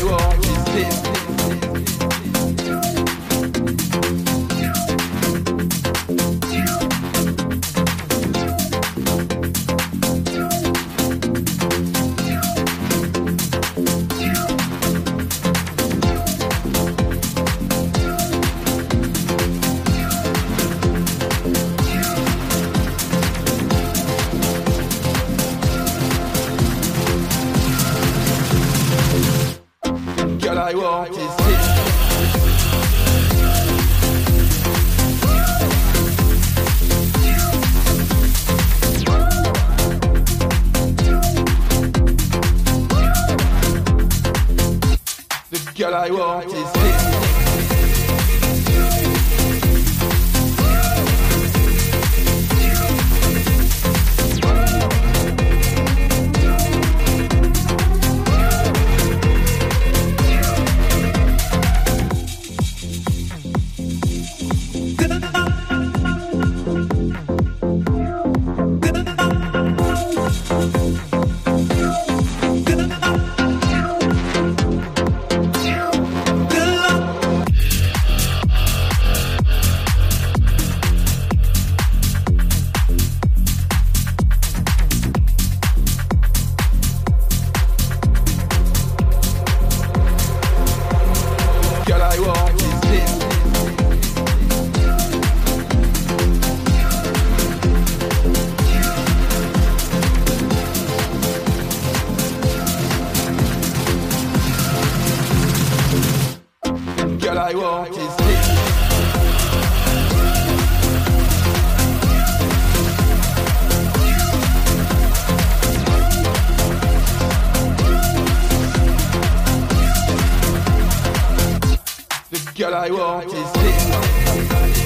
I want is this. I want is this. The girl I want is this. Girl, I want. Girl, I want is this. Girl, I want is this.